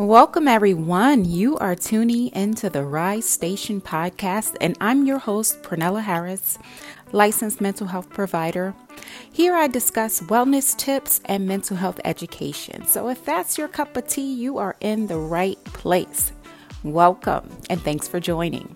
Welcome, everyone. You are tuning into the Rise Station podcast, and I'm your host, Pernella Harris, licensed mental health provider. Here I discuss wellness tips and mental health education. So, if that's your cup of tea, you are in the right place. Welcome, and thanks for joining.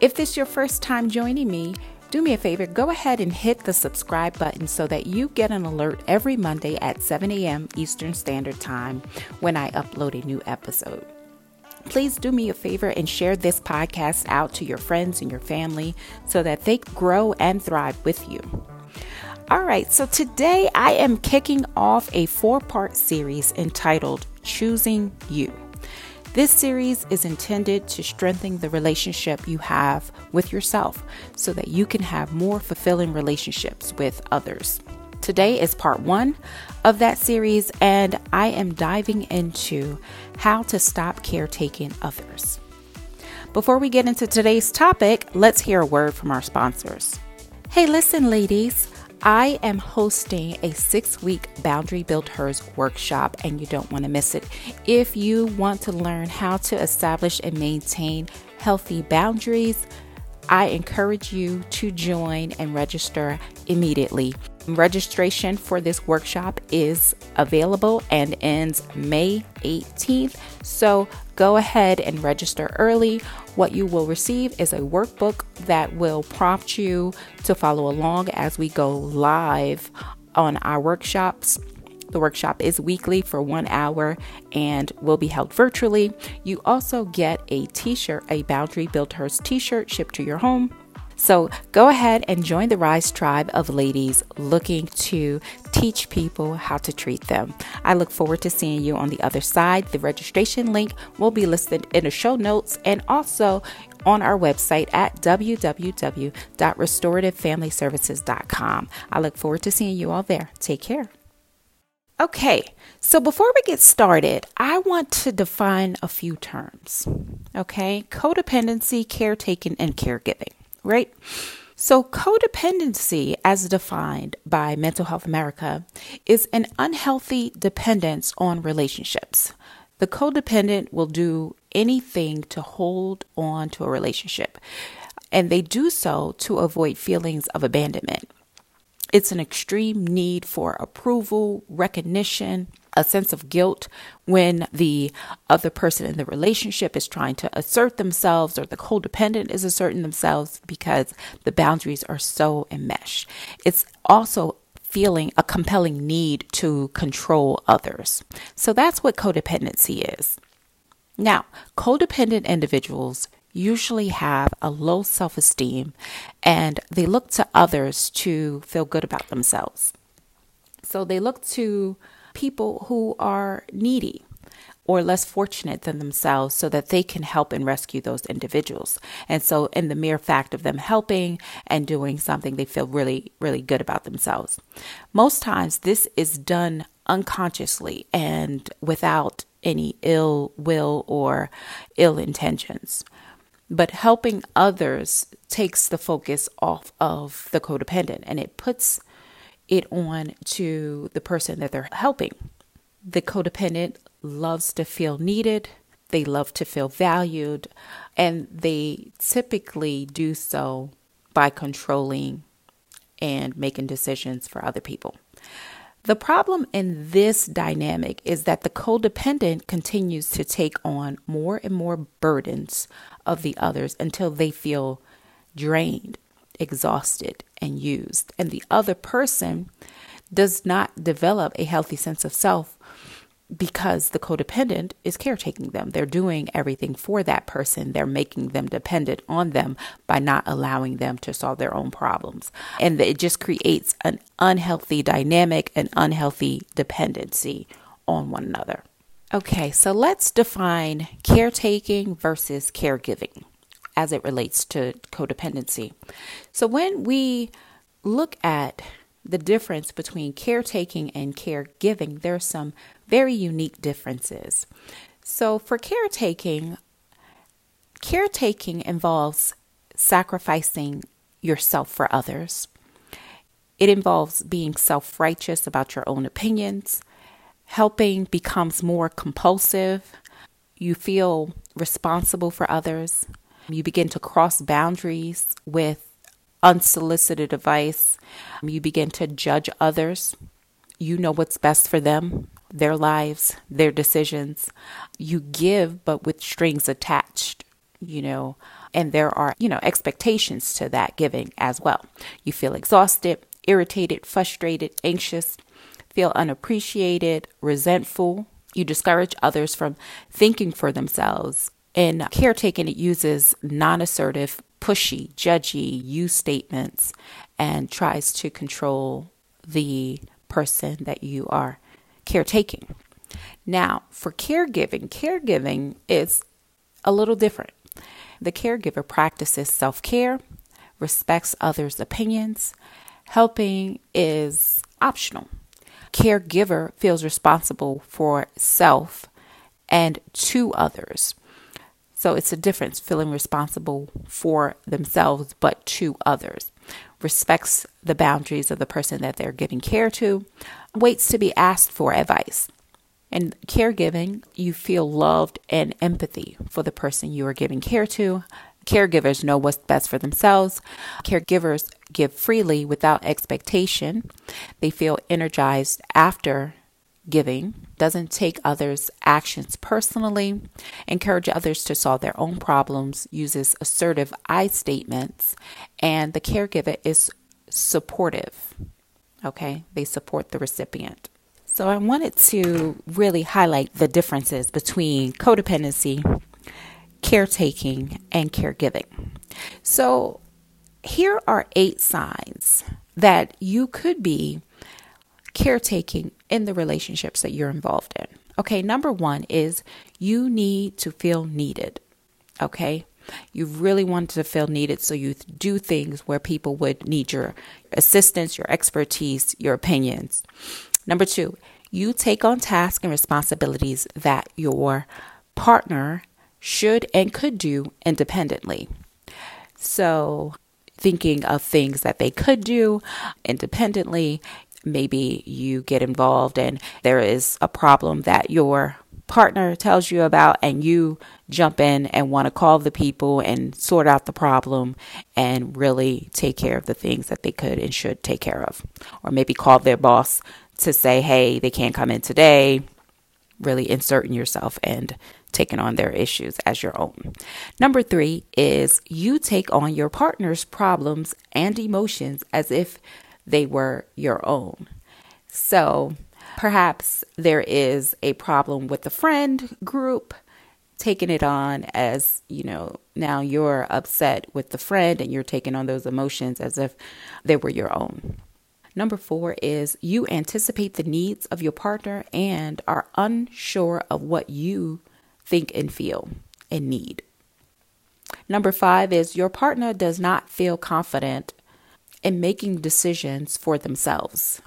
If this is your first time joining me, do me a favor, go ahead and hit the subscribe button so that you get an alert every Monday at 7 a.m. Eastern Standard Time when I upload a new episode. Please do me a favor and share this podcast out to your friends and your family so that they grow and thrive with you. All right, so today I am kicking off a four part series entitled Choosing You. This series is intended to strengthen the relationship you have with yourself so that you can have more fulfilling relationships with others. Today is part one of that series, and I am diving into how to stop caretaking others. Before we get into today's topic, let's hear a word from our sponsors. Hey, listen, ladies. I am hosting a six week Boundary Build Hers workshop, and you don't want to miss it. If you want to learn how to establish and maintain healthy boundaries, I encourage you to join and register immediately. Registration for this workshop is available and ends May 18th. So go ahead and register early. What you will receive is a workbook that will prompt you to follow along as we go live on our workshops. The workshop is weekly for one hour and will be held virtually. You also get a t shirt, a Boundary Build Hers t shirt shipped to your home. So go ahead and join the Rise Tribe of ladies looking to teach people how to treat them. I look forward to seeing you on the other side. The registration link will be listed in the show notes and also on our website at www.restorativefamilyservices.com. I look forward to seeing you all there. Take care. Okay, so before we get started, I want to define a few terms. Okay, codependency, caretaking, and caregiving right? So, codependency, as defined by Mental Health America, is an unhealthy dependence on relationships. The codependent will do anything to hold on to a relationship, and they do so to avoid feelings of abandonment. It's an extreme need for approval, recognition, a sense of guilt when the other person in the relationship is trying to assert themselves or the codependent is asserting themselves because the boundaries are so enmeshed. It's also feeling a compelling need to control others. So that's what codependency is. Now, codependent individuals usually have a low self esteem and they look to others to feel good about themselves. So they look to people who are needy or less fortunate than themselves so that they can help and rescue those individuals. And so, in the mere fact of them helping and doing something, they feel really, really good about themselves. Most times, this is done unconsciously and without any ill will or ill intentions. But helping others takes the focus off of the codependent and it puts it on to the person that they're helping. The codependent loves to feel needed, they love to feel valued, and they typically do so by controlling and making decisions for other people. The problem in this dynamic is that the codependent continues to take on more and more burdens of the others until they feel drained exhausted and used. And the other person does not develop a healthy sense of self because the codependent is caretaking them. They're doing everything for that person. They're making them dependent on them by not allowing them to solve their own problems. And it just creates an unhealthy dynamic, an unhealthy dependency on one another. Okay, so let's define caretaking versus caregiving as it relates to codependency. So when we look at the difference between caretaking and caregiving, there are some very unique differences. So for caretaking, caretaking involves sacrificing yourself for others. It involves being self righteous about your own opinions helping becomes more compulsive. You feel responsible for others. You begin to cross boundaries with unsolicited advice. You begin to judge others. You know what's best for them, their lives, their decisions. You give, but with strings attached, you know, and there are, you know, expectations to that giving as well. You feel exhausted, irritated, frustrated, anxious, feel unappreciated, resentful. You discourage others from thinking for themselves. In caretaking, it uses non assertive, pushy, judgy you statements and tries to control the person that you are caretaking. Now, for caregiving, caregiving is a little different. The caregiver practices self care, respects others' opinions. Helping is optional. Caregiver feels responsible for self and to others. So it's a difference feeling responsible for themselves but to others. Respects the boundaries of the person that they're giving care to, waits to be asked for advice. In caregiving, you feel loved and empathy for the person you are giving care to. Caregivers know what's best for themselves. Caregivers give freely without expectation. They feel energized after giving, doesn't take others' actions personally, encourage others to solve their own problems, uses assertive I statements, and the caregiver is supportive. Okay, they support the recipient. So I wanted to really highlight the differences between codependency, caretaking, and caregiving. So here are eight signs that you could be caretaking in the relationships that you're involved in. Okay, number one is you need to feel needed. Okay, you really want to feel needed, so you do things where people would need your assistance, your expertise, your opinions. Number two, you take on tasks and responsibilities that your partner should and could do independently. So, thinking of things that they could do independently, maybe you get involved and there is a problem that your partner tells you about and you jump in and want to call the people and sort out the problem and really take care of the things that they could and should take care of. Or maybe call their boss to say, hey, they can't come in today. Really inserting yourself and taking on their issues as your own. Number three is you take on your partner's problems and emotions as if they were your own. So perhaps there is a problem with the friend group taking it on as, you know, now you're upset with the friend and you're taking on those emotions as if they were your own. Number four is you anticipate the needs of your partner and are unsure of what you think and feel and need. Number five is your partner does not feel confident in making decisions for themselves.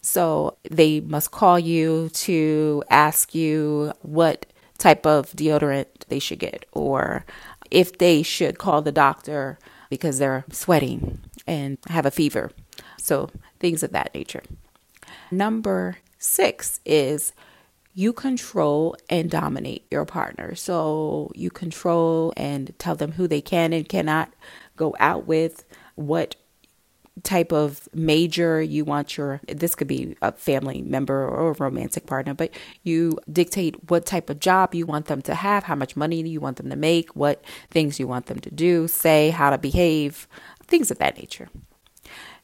So they must call you to ask you what type of deodorant they should get or if they should call the doctor because they're sweating and have a fever. So things of that nature. Number six is you control and dominate your partner. So you control and tell them who they can and cannot go out with, what type of major you want your this could be a family member or a romantic partner but you dictate what type of job you want them to have how much money you want them to make what things you want them to do say how to behave things of that nature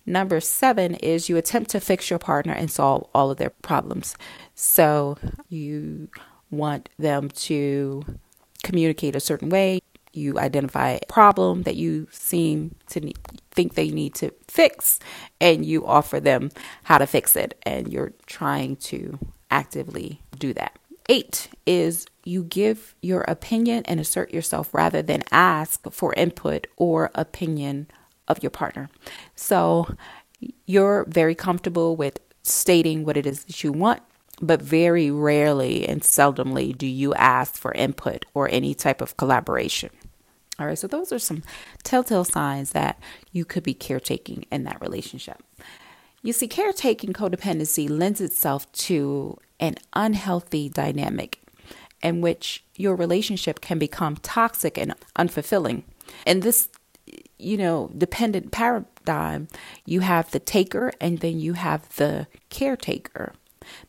Number seven is you attempt to fix your partner and solve all of their problems. So you want them to communicate a certain way. You identify a problem that you seem to need, think they need to fix, and you offer them how to fix it. And you're trying to actively do that. Eight is you give your opinion and assert yourself rather than ask for input or opinion of your partner. So you're very comfortable with stating what it is that you want, but very rarely and seldomly do you ask for input or any type of collaboration. All right, so those are some telltale signs that you could be caretaking in that relationship. You see, caretaking codependency lends itself to an unhealthy dynamic in which your relationship can become toxic and unfulfilling. In this, you know, dependent paradigm, you have the taker and then you have the caretaker.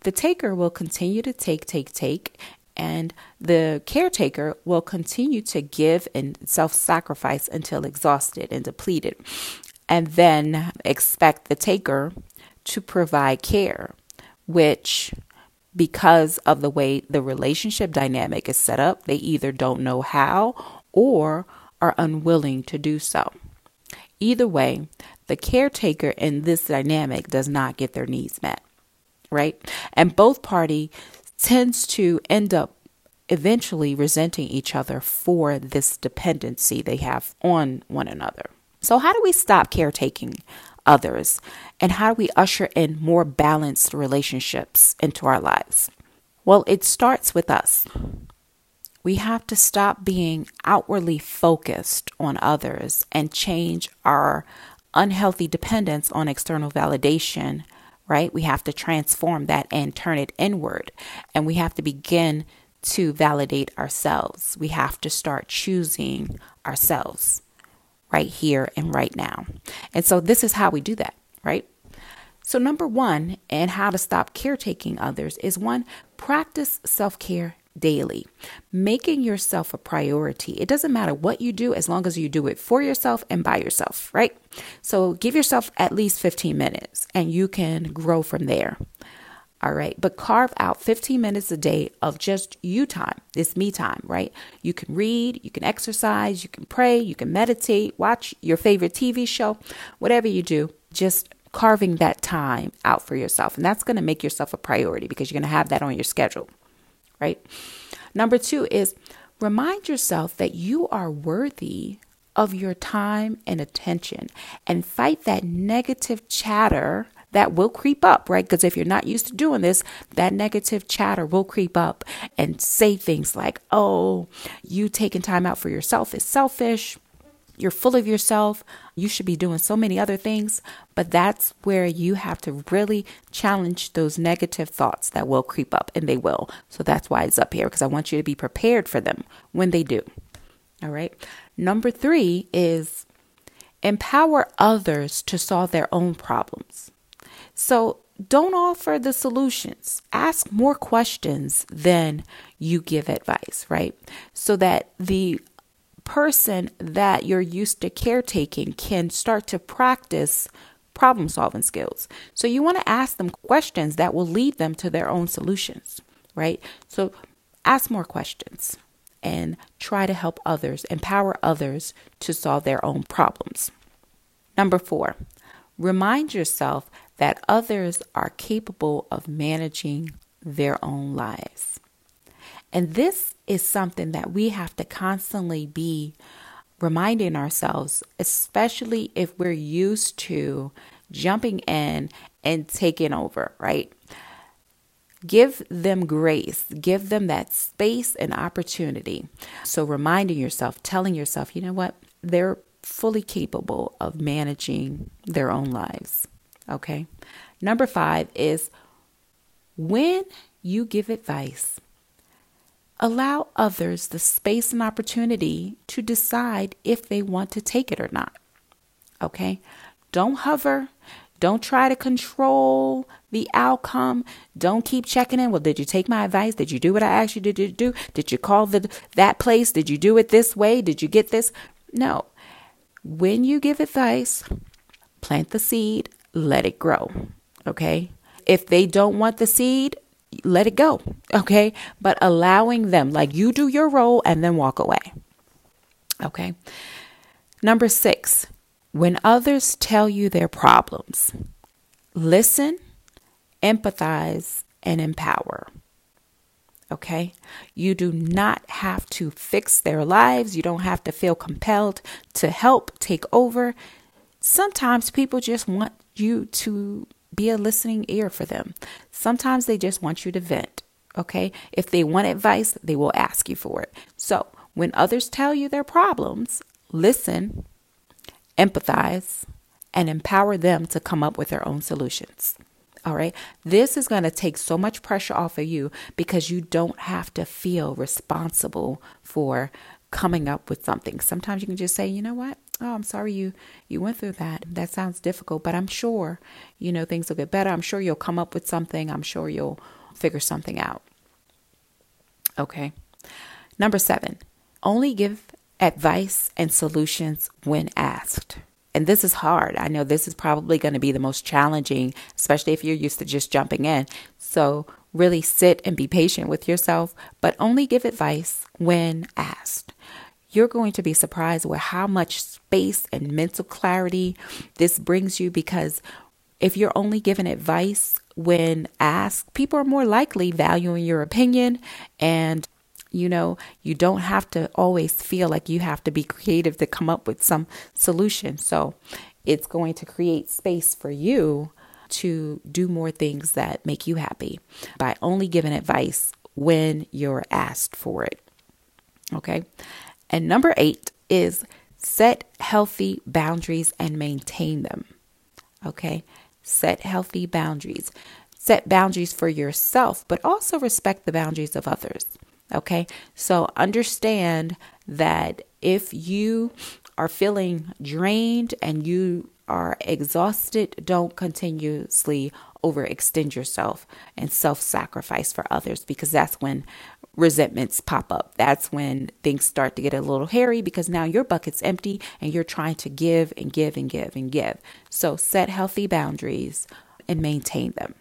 The taker will continue to take, take, take, and the caretaker will continue to give and self sacrifice until exhausted and depleted, and then expect the taker to provide care, which because of the way the relationship dynamic is set up, they either don't know how or are unwilling to do so. Either way, the caretaker in this dynamic does not get their needs met, right? And both party tends to end up eventually resenting each other for this dependency they have on one another. So, how do we stop caretaking others? And how do we usher in more balanced relationships into our lives? Well, it starts with us. We have to stop being outwardly focused on others and change our unhealthy dependence on external validation, right? We have to transform that and turn it inward. And we have to begin to validate ourselves. We have to start choosing ourselves right here and right now. And so this is how we do that, right? So, number one, and how to stop caretaking others is one, practice self care daily, making yourself a priority. It doesn't matter what you do as long as you do it for yourself and by yourself, right? So, give yourself at least 15 minutes and you can grow from there. All right. But carve out 15 minutes a day of just you time. It's me time, right? You can read, you can exercise, you can pray, you can meditate, watch your favorite TV show, whatever you do, just carving that time out for yourself. And that's going to make yourself a priority because you're going to have that on your schedule, right? Number two is remind yourself that you are worthy of your time and attention and fight that negative chatter that will creep up, right? Because if you're not used to doing this, that negative chatter will creep up and say things like, oh, you taking time out for yourself is selfish. You're full of yourself. You should be doing so many other things. But that's where you have to really challenge those negative thoughts that will creep up, and they will. So that's why it's up here because I want you to be prepared for them when they do. All right. Number three is empower others to solve their own problems. So don't offer the solutions. Ask more questions than you give advice, right? So that the person that you're used to caretaking can start to practice problem solving skills. So you want to ask them questions that will lead them to their own solutions, right? So ask more questions and try to help others, empower others to solve their own problems. Number four, remind yourself that others are capable of managing their own lives. And this is something that we have to constantly be reminding ourselves, especially if we're used to jumping in and taking over, right? Give them grace, give them that space and opportunity. So, reminding yourself, telling yourself, you know what? They're fully capable of managing their own lives. Okay. Number five is when you give advice, allow others the space and opportunity to decide if they want to take it or not. Okay. Don't hover. Don't try to control the outcome. Don't keep checking in. Well, did you take my advice? Did you do what I asked you to do? Did you call the that place? Did you do it this way? Did you get this? No. When you give advice, plant the seed, let it grow. Okay. If they don't want the seed, let it go. Okay. But allowing them, like you do your role and then walk away. Okay. Number six, when others tell you their problems, listen, empathize, and empower. Okay? You do not have to fix their lives. You don't have to feel compelled to help take over. Sometimes people just want you to be a listening ear for them. Sometimes they just want you to vent. Okay. If they want advice, they will ask you for it. So when others tell you their problems, listen, empathize, and empower them to come up with their own solutions. All right. This is going to take so much pressure off of you because you don't have to feel responsible for coming up with something. Sometimes you can just say, you know what? Oh, I'm sorry you you went through that. That sounds difficult, but I'm sure, you know, things will get better. I'm sure you'll come up with something. I'm sure you'll figure something out. Okay. Number 7. Only give advice and solutions when asked. And this is hard. I know this is probably going to be the most challenging, especially if you're used to just jumping in. So, really sit and be patient with yourself, but only give advice when asked. You're going to be surprised with how much space and mental clarity this brings you because if you're only given advice when asked, people are more likely valuing your opinion and you know, you don't have to always feel like you have to be creative to come up with some solution. So it's going to create space for you to do more things that make you happy by only giving advice when you're asked for it. Okay. And number eight is set healthy boundaries and maintain them. Okay. Set healthy boundaries. Set boundaries for yourself, but also respect the boundaries of others. Okay. So understand that if you are feeling drained and you are exhausted, don't continuously overextend yourself and self sacrifice for others because that's when resentments pop up. That's when things start to get a little hairy because now your bucket's empty and you're trying to give and give and give and give. So set healthy boundaries and maintain them.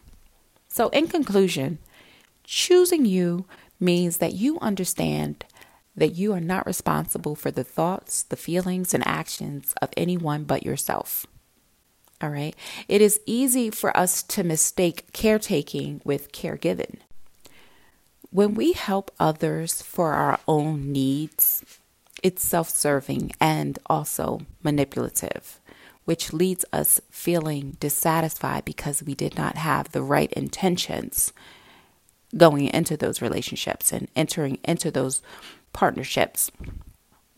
So, in conclusion, choosing you means that you understand that you are not responsible for the thoughts, the feelings, and actions of anyone but yourself. All right. It is easy for us to mistake caretaking with caregiving. When we help others for our own needs, it's self serving and also manipulative, which leads us feeling dissatisfied because we did not have the right intentions going into those relationships and entering into those partnerships.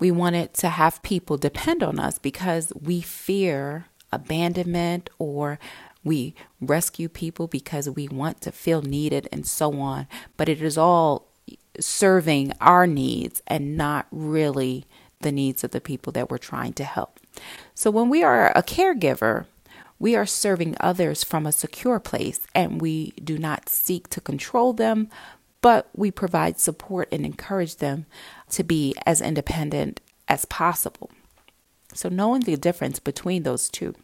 We wanted to have people depend on us because we fear abandonment or we rescue people because we want to feel needed and so on. But it is all serving our needs and not really the needs of the people that we're trying to help. So when we are a caregiver, we are serving others from a secure place and we do not seek to control them, but we provide support and encourage them to be as independent as possible. So, knowing the difference between those two.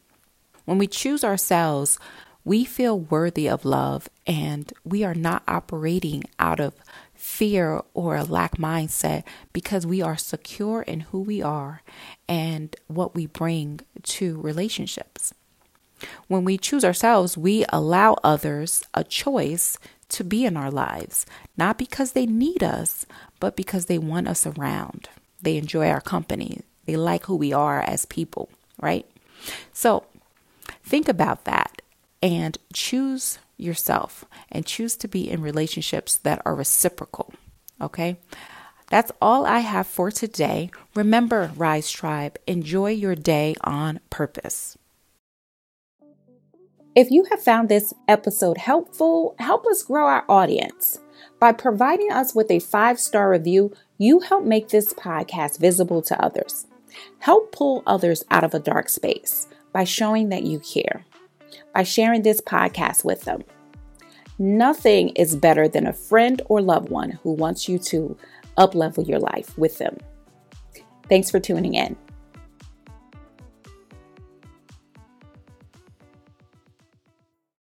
When we choose ourselves, we feel worthy of love and we are not operating out of fear or a lack mindset because we are secure in who we are and what we bring to relationships. When we choose ourselves, we allow others a choice to be in our lives, not because they need us, but because they want us around. They enjoy our company, they like who we are as people, right? So think about that and choose yourself and choose to be in relationships that are reciprocal, okay? That's all I have for today. Remember, Rise Tribe, enjoy your day on purpose. If you have found this episode helpful, help us grow our audience. By providing us with a five star review, you help make this podcast visible to others. Help pull others out of a dark space by showing that you care, by sharing this podcast with them. Nothing is better than a friend or loved one who wants you to uplevel your life with them. Thanks for tuning in.